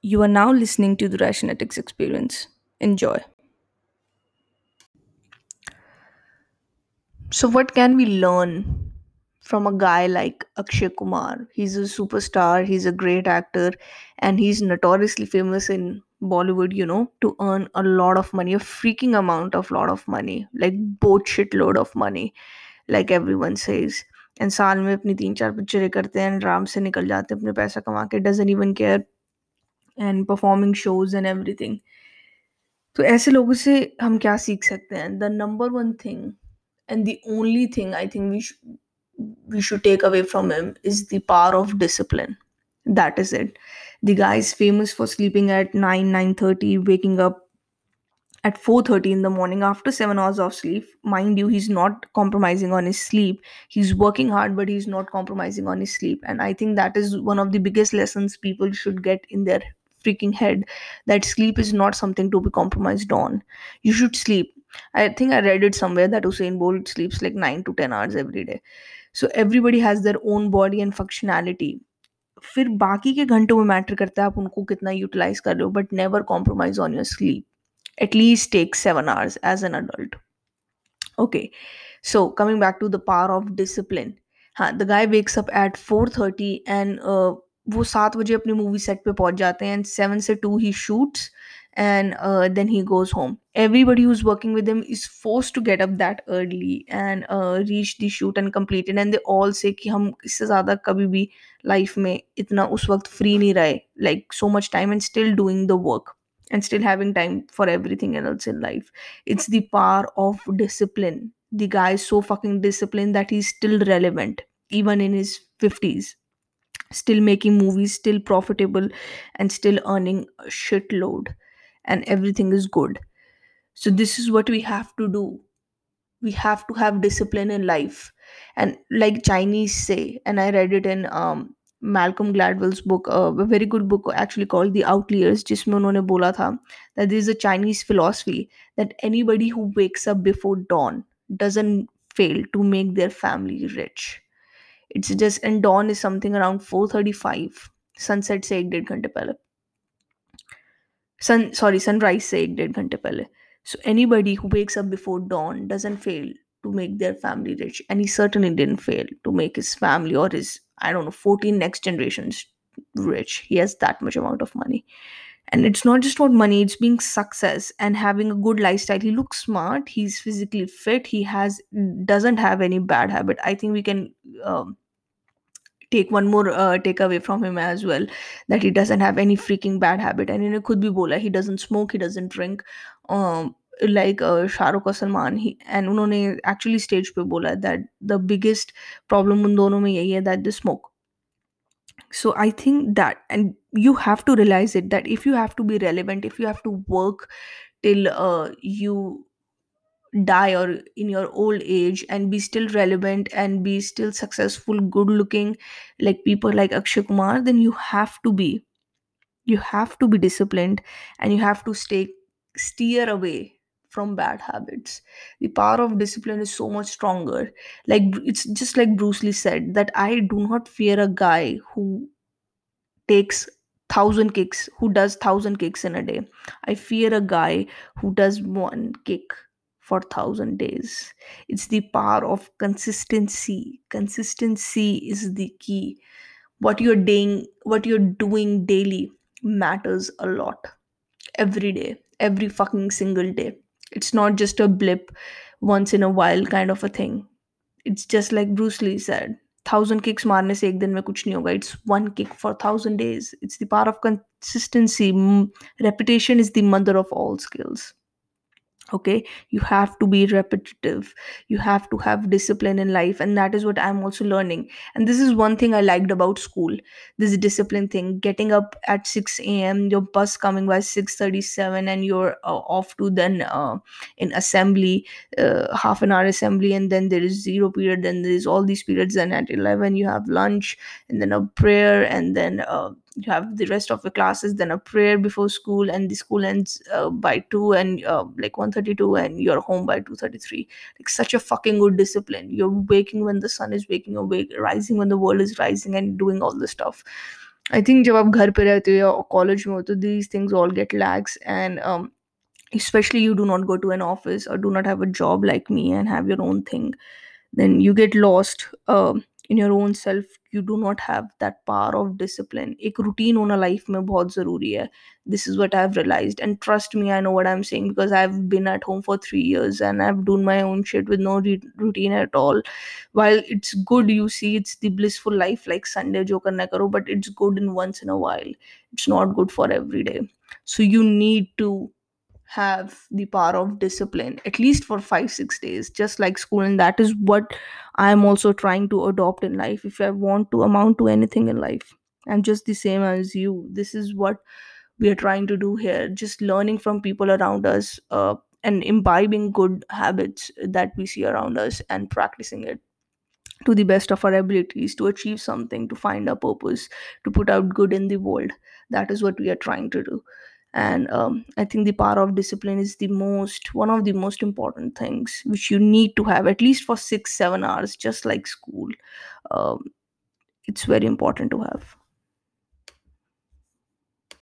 You are now listening to the Rationetics Experience. Enjoy. So, what can we learn from a guy like Akshay Kumar? He's a superstar, he's a great actor, and he's notoriously famous in Bollywood, you know, to earn a lot of money, a freaking amount of lot of money, like boat shitload of money, like everyone says. And साल में अपनी तीन चार पिक्चरें करते हैं and आराम से निकल जाते हैं अपने पैसा कमा के doesn't even care and performing shows and everything. तो ऐसे लोगों से हम क्या सीख सकते हैं the number one thing and the only thing I think we we should take away from him is the power of discipline that is it the guy is famous for sleeping at 9 9.30 waking up at 4.30 in the morning after 7 hours of sleep mind you he's not compromising on his sleep he's working hard but he's not compromising on his sleep and i think that is one of the biggest lessons people should get in their freaking head that sleep is not something to be compromised on you should sleep i think i read it somewhere that usain bolt sleeps like 9 to 10 hours every day so everybody has their own body and functionality फिर बाकी के घंटों में matter करता है आप उनको कितना यूटिलाइज कर रहे हो but never compromise on your sleep at least take seven hours as an adult. Okay, so coming back to the power of discipline. हाँ the guy wakes up at 4:30 and uh, वो सात बजे अपने movie set पे पहुँच जाते हैं and seven से two he shoots and then he goes home everybody who's working with him is force to get up that early and reach the shoot and completed and they all say कि हम इससे ज़्यादा कभी भी life में इतना उस वक्त फ्री नहीं रहे like so much time and still doing the work and still having time for everything else in life. It's the power of discipline. The guy is so fucking discipline that is still relevant even in his 50s. still making movies, still profitable, and still earning a shitload, and everything is good. So, this is what we have to do. We have to have discipline in life. And like Chinese say, and I read it in um, Malcolm Gladwell's book, uh, a very good book actually called The Outliers, जिसमें उन्होंने बोला था that there is a Chinese philosophy that anybody who wakes up before dawn doesn't fail to make their family rich. It's just and dawn is something around 4:35 sunset से एक डेढ़ घंटे पहले sun sorry sunrise से एक डेढ़ घंटे पहले so anybody who wakes up before dawn doesn't fail to make their family rich and he certainly didn't fail to make his family or his i don't know 14 next generations rich he has that much amount of money and it's not just about money it's being success and having a good lifestyle he looks smart he's physically fit he has doesn't have any bad habit i think we can um, take one more uh, takeaway from him as well that he doesn't have any freaking bad habit and in could be bola he doesn't smoke he doesn't drink um like uh, Shahrukh और सलमान ही and उन्होंने actually stage पे बोला that the biggest problem उन दोनों में यही है that they smoke so i think that and you have to realize it that if you have to be relevant if you have to work till uh, you die or in your old age and be still relevant and be still successful good looking like people like akshay kumar then you have to be. You have to be disciplined and you have to stay steer away from bad habits. The power of discipline is so much stronger. Like it's just like bruce lee said that i do not fear a guy who takes thousand kicks who does thousand kicks in a day. I fear a guy who does one kick for thousand days it's the power of consistency consistency is the key what you're doing what you're doing daily matters a lot every day every fucking single day it's not just a blip once in a while kind of a thing it's just like bruce lee said thousand kicks मारने से एक दिन में कुछ नहीं होगा it's one kick for thousand days it's the power of consistency Mm, repetition is the mother of all skills okay? You have to be repetitive. You have to have discipline in life and that is what i'm also learning. And this is one thing i liked about school. This discipline thing getting up at 6 a.m your bus coming by 6.37 and you're uh, off to then uh, in assembly uh, half an hour assembly and then there is zero period then there's all these periods and at 11 you have lunch and then a prayer and then uh, you have the rest of the classes then a prayer before school and the school ends uh, by 2 and uh, like one thirty-two, and you're home by 2.33 like such a fucking good discipline you're waking when the sun is waking you're wake, rising when the world is rising and doing all this stuff I think जब आप घर पे रहते हो या college में हो तो these things all get lakhs and especially you do not go to an office or do not have a job like me and have your own thing then you get lost um in your own self you do not have that power of discipline एक routine होना life में बहुत ज़रूरी है this is what I've realized and trust me I know what I'm saying because I've been at home for three years and I've done my own shit with no re- routine at all while it's good you see it's the blissful life like Sunday जो करना करो but it's good in once in a while it's not good for every day so you need to have the power of discipline at least for five six days just like school. And that is what i am also trying to adopt in life. If i want to amount to anything in life i'm just the same as you. This is what we are trying to do here. Just learning from people around us uh, and imbibing good habits that we see around us and practicing it to the best of our abilities to achieve something to find a purpose to put out good in the world. That is what we are trying to do and um, i think the power of discipline is the most one of the most important things which you need to have at least for six seven hours just like school. Um, it's very important to have